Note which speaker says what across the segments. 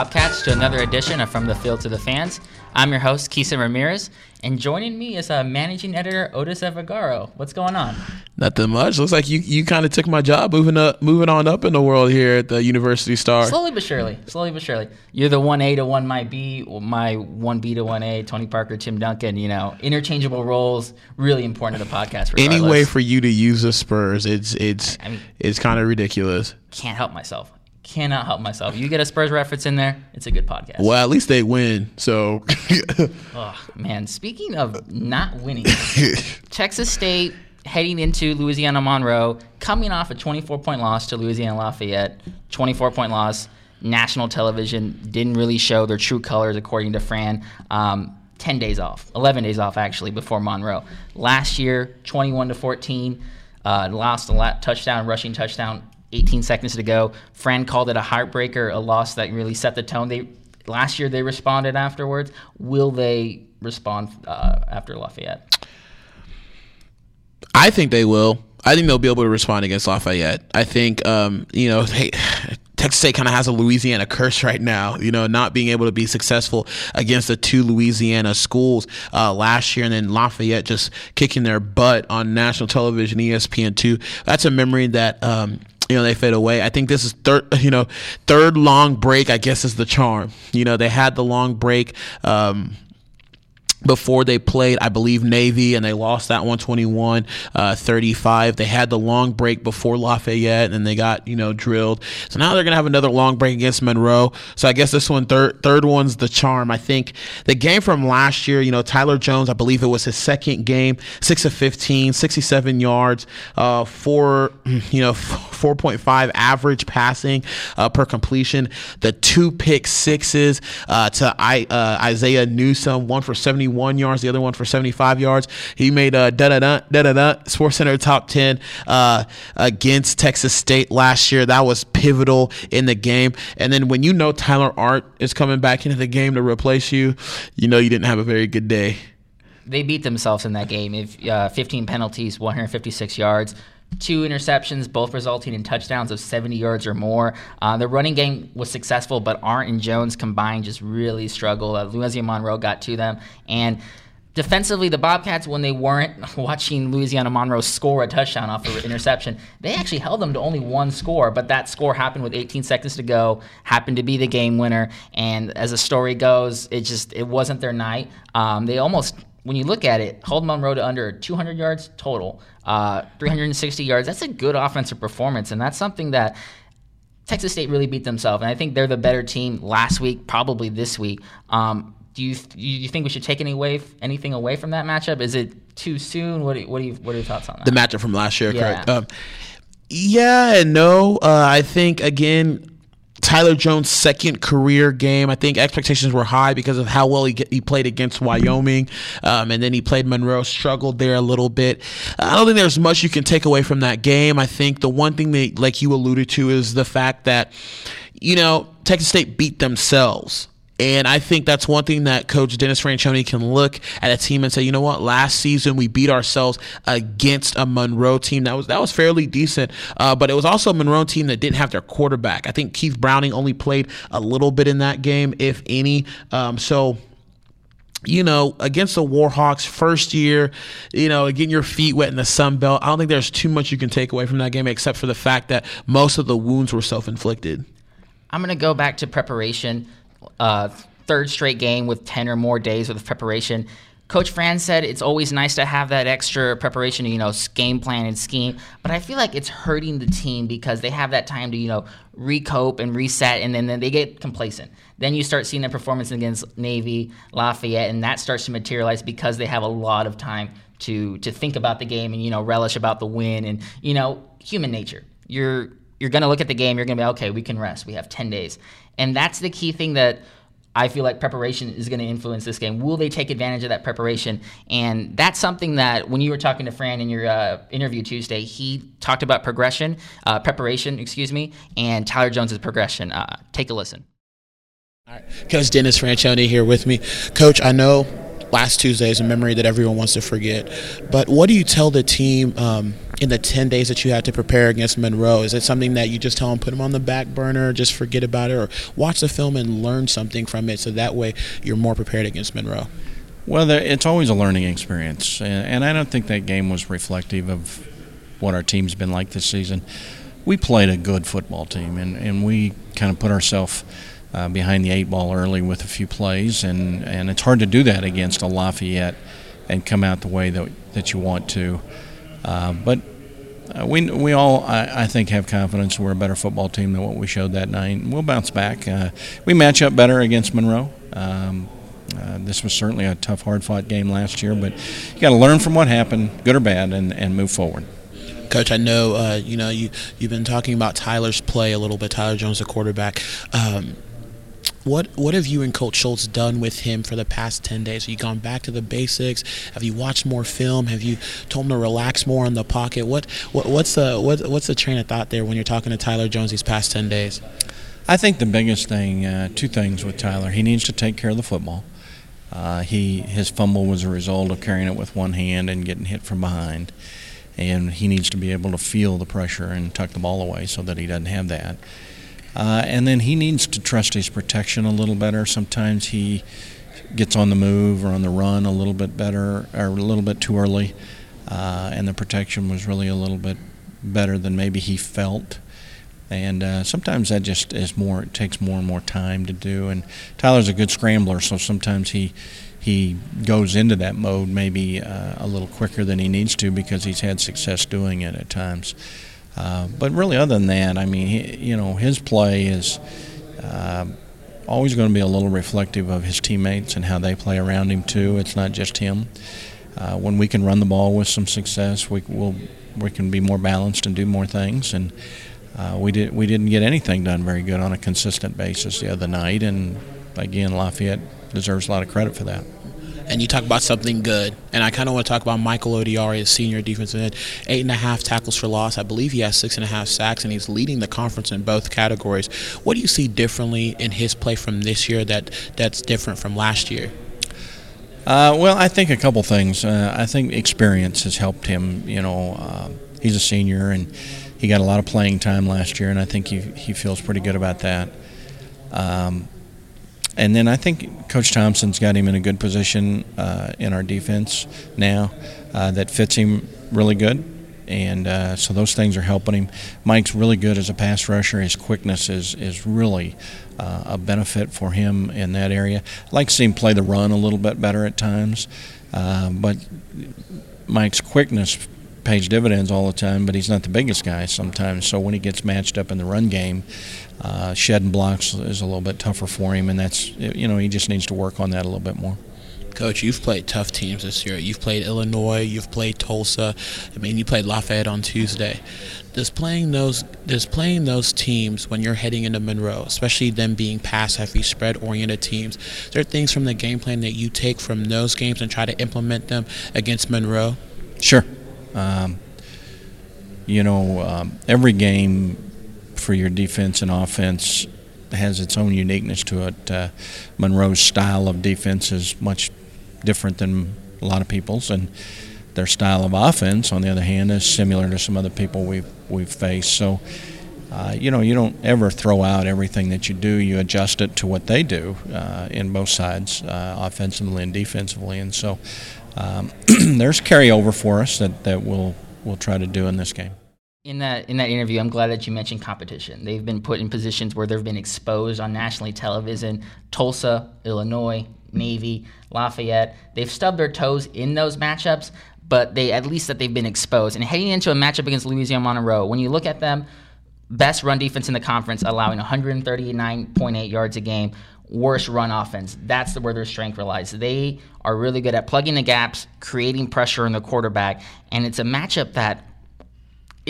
Speaker 1: Bobcats to another edition of From the Field to the Fans. I'm your host, Kisa Ramirez, and joining me is uh, managing editor Otis Evagaro. What's going on?
Speaker 2: Nothing much. Looks like you, you kind of took my job moving up, moving on up in the world here at the University Star.
Speaker 1: Slowly but surely, slowly but surely. You're the one A to one my B, my one B to one A. Tony Parker, Tim Duncan. You know, interchangeable roles. Really important to the podcast. Regardless.
Speaker 2: Any way for you to use the Spurs, it's it's
Speaker 1: I mean-
Speaker 2: it's kind of ridiculous.
Speaker 1: Can't help myself. Cannot help myself. You get a Spurs reference in there, it's a good podcast.
Speaker 2: Well, at least they win. So
Speaker 1: Oh man, speaking of not winning, Texas State heading into Louisiana Monroe, coming off a 24 point loss to Louisiana Lafayette, 24 point loss. National television didn't really show their true colors, according to Fran. Um, 10 days off, 11 days off actually before Monroe. Last year, 21 to 14, uh, lost a la- touchdown, rushing touchdown, 18 seconds to go. Fran called it a heartbreaker, a loss that really set the tone. They last year they responded afterwards. Will they respond uh, after Lafayette?
Speaker 2: I think they will. I think they'll be able to respond against Lafayette. I think, um, you know, hey, Texas State kind of has a Louisiana curse right now, you know, not being able to be successful against the two Louisiana schools uh, last year, and then Lafayette just kicking their butt on national television, E ESPN2. That's a memory that. Um, you know they fade away. I think this is third, you know, third long break. I guess is the charm. You know they had the long break. Um, before they played, I believe, Navy, and they lost that 121 uh, 35. They had the long break before Lafayette, and they got, you know, drilled. So now they're going to have another long break against Monroe. So I guess this one, third, third one's the charm. I think the game from last year, you know, Tyler Jones, I believe it was his second game, 6 of 15, 67 yards, uh, four, you know, 4.5 average passing uh, per completion. The two pick sixes uh, to I, uh, Isaiah Newsom, one for 71 yards, the other one for 75 yards. He made a da da da da da Sports Center top 10 uh, against Texas State last year. That was pivotal in the game. And then when you know Tyler Arndt is coming back into the game to replace you, you know you didn't have a very good day.
Speaker 1: They beat themselves in that game. If uh, 15 penalties, 156 yards. Two interceptions, both resulting in touchdowns of 70 yards or more. Uh, the running game was successful, but Arndt and Jones combined just really struggled. Uh, Louisiana Monroe got to them. And defensively, the Bobcats, when they weren't watching Louisiana Monroe score a touchdown off of an interception, they actually held them to only one score. But that score happened with 18 seconds to go, happened to be the game winner. And as the story goes, it just it wasn't their night. Um, they almost when you look at it, hold Monroe to under 200 yards total, uh, 360 yards. That's a good offensive performance, and that's something that Texas State really beat themselves. And I think they're the better team last week, probably this week. Um, do you do you think we should take any away, anything away from that matchup? Is it too soon? What do what do you, what are your thoughts on that?
Speaker 2: The matchup from last year,
Speaker 1: Yeah.
Speaker 2: correct? Um, yeah and no. Uh, I think again, Tyler Jones' second career game. I think expectations were high because of how well he, get, he played against Wyoming, um, and then he played Monroe. Struggled there a little bit. I don't think there's much you can take away from that game. I think the one thing that, like you alluded to, is the fact that you know Texas State beat themselves. And I think that's one thing that Coach Dennis Franchione can look at a team and say, you know what, last season we beat ourselves against a Monroe team that was that was fairly decent, uh, but it was also a Monroe team that didn't have their quarterback. I think Keith Browning only played a little bit in that game, if any. Um, so you know, against the Warhawks first year, you know, getting your feet wet in the Sun Belt, I don't think there's too much you can take away from that game except for the fact that most of the wounds were self inflicted.
Speaker 1: I'm going to go back to preparation. Uh, third straight game with 10 or more days of preparation. Coach Fran said it's always nice to have that extra preparation, you know, game plan and scheme. But I feel like it's hurting the team because they have that time to, you know, recope and reset, and then, then they get complacent. Then you start seeing their performance against Navy, Lafayette, and that starts to materialize because they have a lot of time to to think about the game and you know relish about the win and you know human nature. You're you're going to look at the game. You're going to be okay. We can rest. We have ten days, and that's the key thing that I feel like preparation is going to influence this game. Will they take advantage of that preparation? And that's something that when you were talking to Fran in your uh, interview Tuesday, he talked about progression, uh, preparation, excuse me, and Tyler Jones's progression. Uh, take a listen.
Speaker 2: All right. Coach Dennis Franchione here with me. Coach, I know last Tuesday is a memory that everyone wants to forget, but what do you tell the team, um, in the 10 days that you had to prepare against Monroe? Is it something that you just tell them, put them on the back burner, just forget about it, or watch the film and learn something from it so that way you're more prepared against Monroe?
Speaker 3: Well, it's always a learning experience, and I don't think that game was reflective of what our team's been like this season. We played a good football team, and, and we kind of put ourselves uh, behind the eight ball early with a few plays, and, and it's hard to do that against a Lafayette and come out the way that, that you want to. Uh, but uh, we, we all, I, I, think, have confidence we're a better football team than what we showed that night. We'll bounce back. Uh, we match up better against Monroe. Um, uh, this was certainly a tough, hard-fought game last year, but you got to learn from what happened, good or bad, and, and move forward.
Speaker 2: Coach, I know uh, you know you you've been talking about Tyler's play a little bit. Tyler Jones, the quarterback. Um, what what have you and Coach Schultz done with him for the past ten days? Have you gone back to the basics? Have you watched more film? Have you told him to relax more in the pocket? What, what what's the what, what's the train of thought there when you're talking to Tyler Jones these past ten days?
Speaker 3: I think the biggest thing, uh, two things with Tyler. He needs to take care of the football. Uh, he his fumble was a result of carrying it with one hand and getting hit from behind, and he needs to be able to feel the pressure and tuck the ball away so that he doesn't have that. Uh, and then he needs to trust his protection a little better. Sometimes he gets on the move or on the run a little bit better or a little bit too early, uh, and the protection was really a little bit better than maybe he felt. And uh, sometimes that just is more. It takes more and more time to do. And Tyler's a good scrambler, so sometimes he he goes into that mode maybe uh, a little quicker than he needs to because he's had success doing it at times. Uh, but really, other than that, I mean, he, you know, his play is uh, always going to be a little reflective of his teammates and how they play around him too. It's not just him. Uh, when we can run the ball with some success, we will we can be more balanced and do more things. And uh, we did we didn't get anything done very good on a consistent basis the other night. And again, Lafayette deserves a lot of credit for that
Speaker 2: and you talk about something good. And I kind of want to talk about Michael Odiari, a senior defensive end, eight and a half tackles for loss. I believe he has six and a half sacks, and he's leading the conference in both categories. What do you see differently in his play from this year that that's different from last year?
Speaker 3: Uh, well, I think a couple things. Uh, I think experience has helped him. You know, uh, he's a senior and he got a lot of playing time last year, and I think he he feels pretty good about that. Um, and then I think Coach Thompson's got him in a good position uh, in our defense now uh, that fits him really good. And uh, so those things are helping him. Mike's really good as a pass rusher. His quickness is, is really uh, a benefit for him in that area. I like to see him play the run a little bit better at times. Uh, but Mike's quickness pays dividends all the time, but he's not the biggest guy sometimes. So when he gets matched up in the run game, uh, shedding blocks is a little bit tougher for him, and that's you know he just needs to work on that a little bit more.
Speaker 2: Coach, you've played tough teams this year. You've played Illinois, you've played Tulsa. I mean, you played Lafayette on Tuesday. Does playing those does playing those teams when you're heading into Monroe, especially them being pass heavy, spread oriented teams, is there things from the game plan that you take from those games and try to implement them against Monroe?
Speaker 3: Sure. Um, you know, um, every game for your defense and offense has its own uniqueness to it. Uh, Monroe's style of defense is much different than a lot of people's, and their style of offense, on the other hand, is similar to some other people we've we've faced. So. Uh, you know, you don't ever throw out everything that you do. You adjust it to what they do uh, in both sides, uh, offensively and defensively. And so, um, there's carryover for us that, that we'll we'll try to do in this game.
Speaker 1: In that in that interview, I'm glad that you mentioned competition. They've been put in positions where they've been exposed on nationally television. Tulsa, Illinois, Navy, Lafayette. They've stubbed their toes in those matchups, but they at least that they've been exposed. And heading into a matchup against Louisiana Monroe, when you look at them, best run defense in the conference, allowing 139.8 yards a game, worst run offense. That's where their strength relies. They are really good at plugging the gaps, creating pressure in the quarterback, and it's a matchup that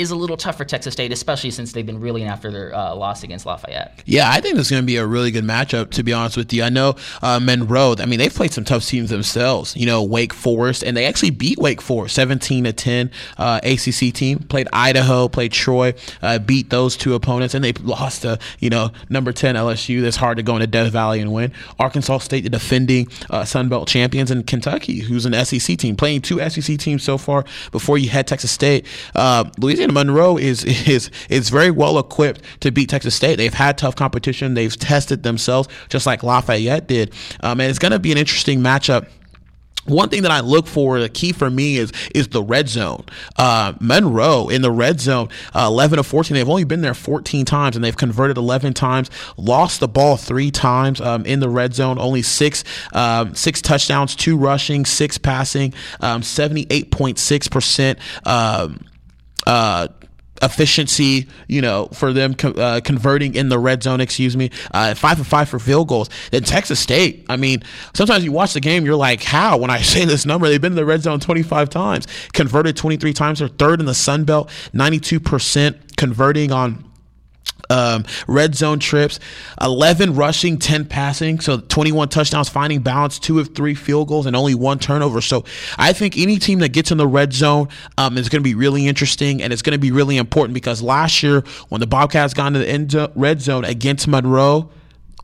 Speaker 1: is a little tough for Texas State, especially since they've been reeling after their uh, loss against Lafayette.
Speaker 2: Yeah, I think it's going to be a really good matchup. To be honest with you, I know uh, Monroe. I mean, they've played some tough teams themselves. You know, Wake Forest, and they actually beat Wake Forest, seventeen to ten. Uh, ACC team played Idaho, played Troy, uh, beat those two opponents, and they lost to you know number ten LSU. That's hard to go into Death Valley and win. Arkansas State, the defending uh, Sun Belt champions, and Kentucky, who's an SEC team, playing two SEC teams so far before you head Texas State. Uh, Louisiana Monroe is is is very well equipped to beat Texas State. They've had tough competition. They've tested themselves just like Lafayette did, um, and it's going to be an interesting matchup one thing that I look for, the key for me is is the red zone. Uh, Monroe in the red zone, uh, 11 of 14. They've only been there 14 times and they've converted 11 times. Lost the ball three times um, in the red zone. Only six um, six touchdowns, two rushing, six passing, um, 78.6 percent. Uh, efficiency, you know, for them uh, converting in the red zone, excuse me, uh, five for five for field goals. Then Texas State, I mean, sometimes you watch the game, you're like, how? When I say this number, they've been in the red zone 25 times, converted 23 times. They're third in the Sun Belt, 92% converting on um, red zone trips, 11 rushing, 10 passing. So 21 touchdowns, finding balance, two of three field goals, and only one turnover. So I think any team that gets in the red zone um, is going to be really interesting and it's going to be really important because last year when the Bobcats got into the end red zone against Monroe,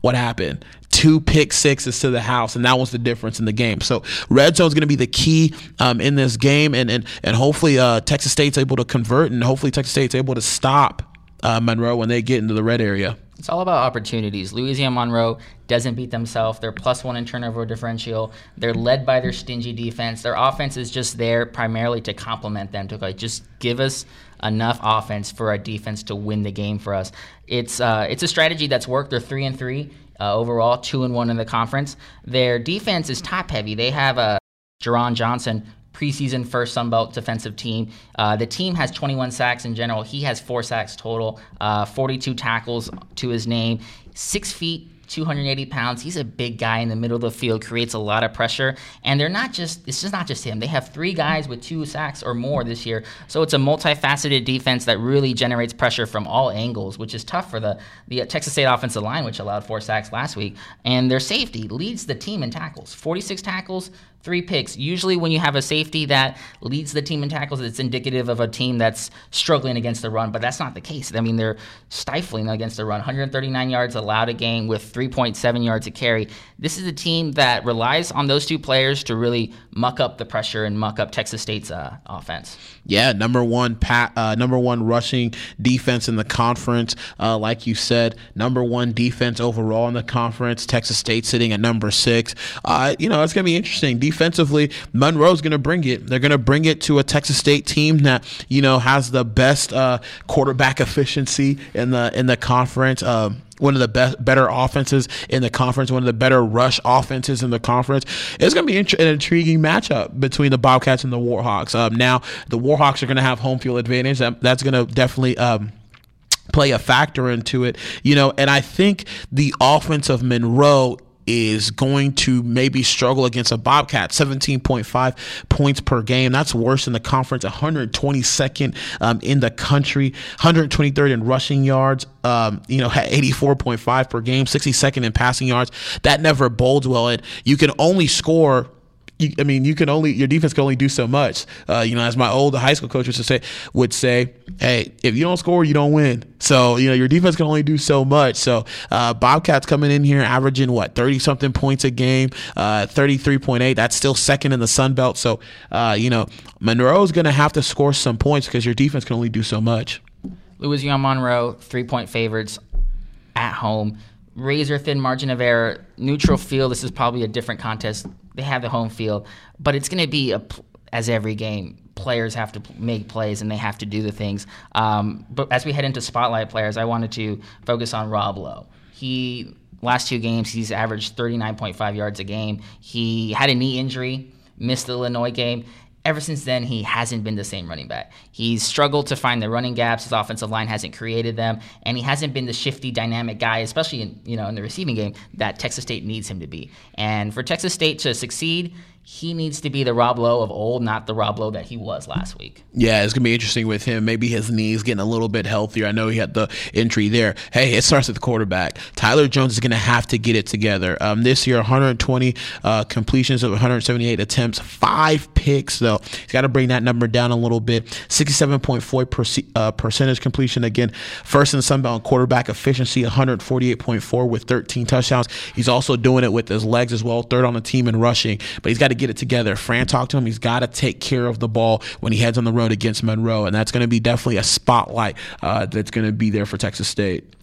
Speaker 2: what happened? Two pick sixes to the house, and that was the difference in the game. So red zone is going to be the key um, in this game, and and and hopefully uh, Texas State's able to convert, and hopefully Texas State's able to stop uh, Monroe when they get into the red area.
Speaker 1: It's all about opportunities. Louisiana Monroe doesn't beat themselves. They're plus one in turnover differential. They're led by their stingy defense. Their offense is just there primarily to complement them, to like just give us enough offense for our defense to win the game for us. It's uh, it's a strategy that's worked. They're three and three uh, overall, two and one in the conference. Their defense is top heavy. They have a uh, Gerrand Johnson, preseason first Sun Belt defensive team. Uh, the team has 21 sacks in general. He has four sacks total, uh, 42 tackles to his name, six feet 280 pounds. He's a big guy in the middle of the field, creates a lot of pressure. And they're not just, it's just not just him. They have three guys with two sacks or more this year. So it's a multifaceted defense that really generates pressure from all angles, which is tough for the, the Texas State offensive line, which allowed four sacks last week. And their safety leads the team in tackles 46 tackles, three picks. Usually, when you have a safety that leads the team in tackles, it's indicative of a team that's struggling against the run, but that's not the case. I mean, they're stifling against the run. 139 yards allowed a game with 3.7 yards a carry. This is a team that relies on those two players to really muck up the pressure and muck up Texas State's uh, offense.
Speaker 2: Yeah, number one, pat, uh, number one rushing defense in the conference. Uh, like you said, number one defense overall in the conference. Texas State sitting at number six. Uh, you know, it's going to be interesting. Defensively, Monroe's going to bring it. They're going to bring it to a Texas State team that you know has the best uh, quarterback efficiency in the in the conference. Um, one of the best, better offenses in the conference, one of the better rush offenses in the conference. It's going to be an intriguing matchup between the Bobcats and the Warhawks. Um, now, the Warhawks are going to have home field advantage. That, that's going to definitely. Um, play a factor into it, you know, and I think the offense of Monroe is going to maybe struggle against a Bobcat. 17.5 points per game. That's worse in the conference. 122nd um, in the country. 123rd in rushing yards. Um, you know, 84.5 per game. 62nd in passing yards. That never bodes well. It you can only score you, I mean, you can only your defense can only do so much. Uh, you know, as my old high school coach would say, would say, hey, if you don't score, you don't win. So you know, your defense can only do so much. So uh, Bobcats coming in here averaging what thirty something points a game, uh, thirty three point eight. That's still second in the Sun Belt. So uh, you know, Monroe's going to have to score some points because your defense can only do so much.
Speaker 1: Louisiana Monroe, three point favorites at home razor thin margin of error. Neutral field. This is probably a different contest. They have the home field, but it's going to be a, as every game. Players have to make plays and they have to do the things. Um, but as we head into spotlight players, I wanted to focus on Rob Lowe. He last two games he's averaged 39.5 yards a game. He had a knee injury, missed the Illinois game ever since then, he hasn't been the same running back. He's struggled to find the running gaps. His offensive line hasn't created them, and he hasn't been the shifty, dynamic guy, especially in you know in the receiving game that Texas State needs him to be. And for Texas State to succeed, he needs to be the Rob Lowe of old, not the Rob Lowe that he was last week.
Speaker 2: Yeah, it's gonna be interesting with him. Maybe his knees getting a little bit healthier. I know he had the injury there. Hey, it starts at the quarterback. Tyler Jones is gonna have to get it together. Um, this year, 120 uh, completions of 178 attempts, five picks though. He's got to bring that number down a little bit. 67.4 uh, percentage completion again. First in the quarterback efficiency, 148.4 with 13 touchdowns. He's also doing it with his legs as well. Third on the team in rushing, but he's got to get it together. Fran talked to him. He's got to take care of the ball when he heads on the road against Monroe, and that's going to be definitely a spotlight uh, that's going to be there for Texas State.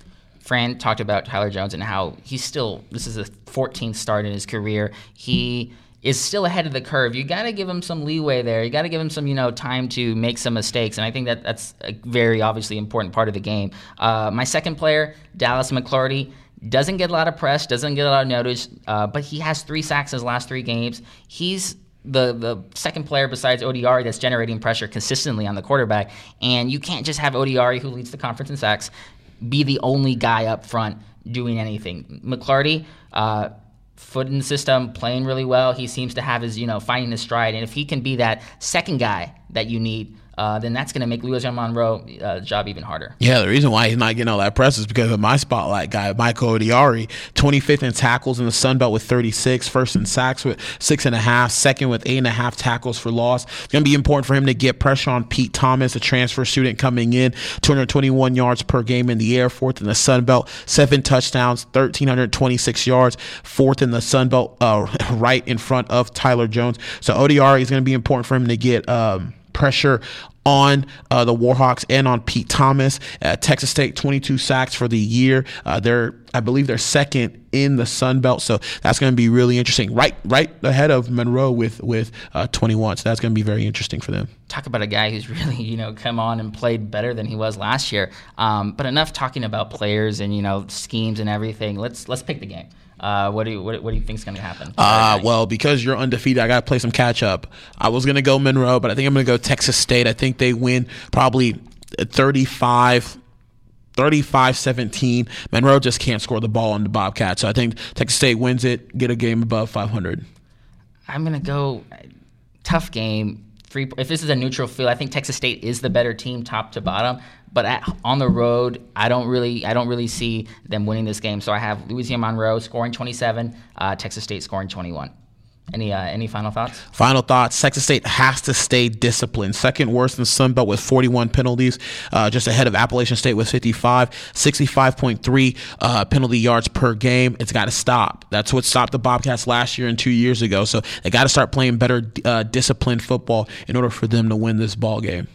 Speaker 1: Fran talked about Tyler Jones and how he's still this is a 14th start in his career. He is still ahead of the curve. You got to give him some leeway there. You got to give him some, you know, time to make some mistakes. And I think that that's a very obviously important part of the game. Uh, my second player, Dallas McClarty, doesn't get a lot of press, doesn't get a lot of notice, uh, but he has three sacks in his last three games. He's the the second player besides Odiari that's generating pressure consistently on the quarterback, and you can't just have Odiari, who leads the conference in sacks be the only guy up front doing anything. McClarty, uh, foot in the system, playing really well. He seems to have his you know finding his stride, and if he can be that second guy that you need uh, then that's going to make Louisiana Monroe uh, job even harder.
Speaker 2: Yeah, the reason why he's not getting all that press is because of my spotlight guy, Michael Odiari, 25th in tackles in the Sun Belt with 36, first in sacks with six and a half, second with eight and a half tackles for loss. It's going to be important for him to get pressure on Pete Thomas, a transfer student coming in, 221 yards per game in the air, fourth in the Sun Belt, seven touchdowns, 1,326 yards, fourth in the Sun Belt, uh, right in front of Tyler Jones. So Odiari is going to be important for him to get. Um, pressure on uh, the Warhawks and on Pete Thomas. Uh, Texas State 22 sacks for the year. Uh, they're I believe they're second in the Sun Belt, so that's going to be really interesting. Right, right ahead of Monroe with with uh, 21. So that's going to be very interesting for them.
Speaker 1: Talk about a guy who's really you know come on and played better than he was last year. Um, but enough talking about players and you know schemes and everything. Let's let's pick the game. Uh, what do you what, what do you think is going to happen?
Speaker 2: Uh, well, because you're undefeated, I got to play some catch up. I was going to go Monroe, but I think I'm going to go Texas State. I think they win probably 35 35 17. Monroe just can't score the ball on the Bobcats. So I think Texas State wins it, get a game above 500.
Speaker 1: I'm going to go tough game. Three, if this is a neutral field, I think Texas State is the better team, top to bottom. But at, on the road, I don't really, I don't really see them winning this game. So I have Louisiana Monroe scoring 27, uh, Texas State scoring 21. Any uh, any final thoughts?
Speaker 2: Final thoughts. Texas State has to stay disciplined. Second worst in Sun Belt with 41 penalties, uh, just ahead of Appalachian State with 55, 65.3 uh, penalty yards per game. It's got to stop. That's what stopped the Bobcats last year and two years ago. So they got to start playing better uh, disciplined football in order for them to win this ball game.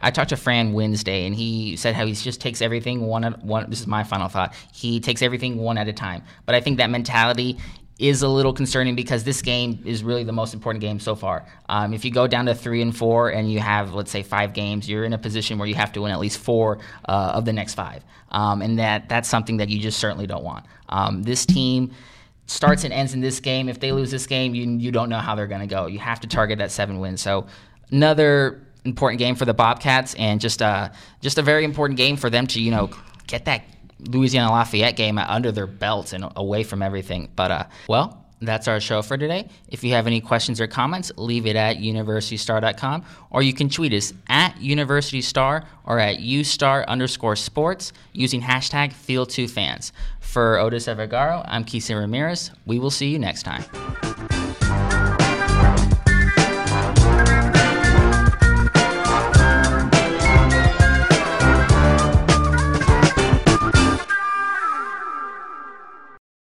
Speaker 1: I talked to Fran Wednesday, and he said how he just takes everything one at one. This is my final thought. He takes everything one at a time. But I think that mentality is a little concerning because this game is really the most important game so far. Um, if you go down to three and four, and you have let's say five games, you're in a position where you have to win at least four uh, of the next five, um, and that that's something that you just certainly don't want. Um, this team starts and ends in this game. If they lose this game, you you don't know how they're going to go. You have to target that seven wins. So another important game for the Bobcats, and just uh, just a very important game for them to you know get that Louisiana Lafayette game under their belts and away from everything. But uh, well. That's our show for today. If you have any questions or comments, leave it at universitystar.com or you can tweet us at universitystar or at ustar underscore sports using hashtag field2fans. For Otis Evergaro, I'm Keeson Ramirez. We will see you next time.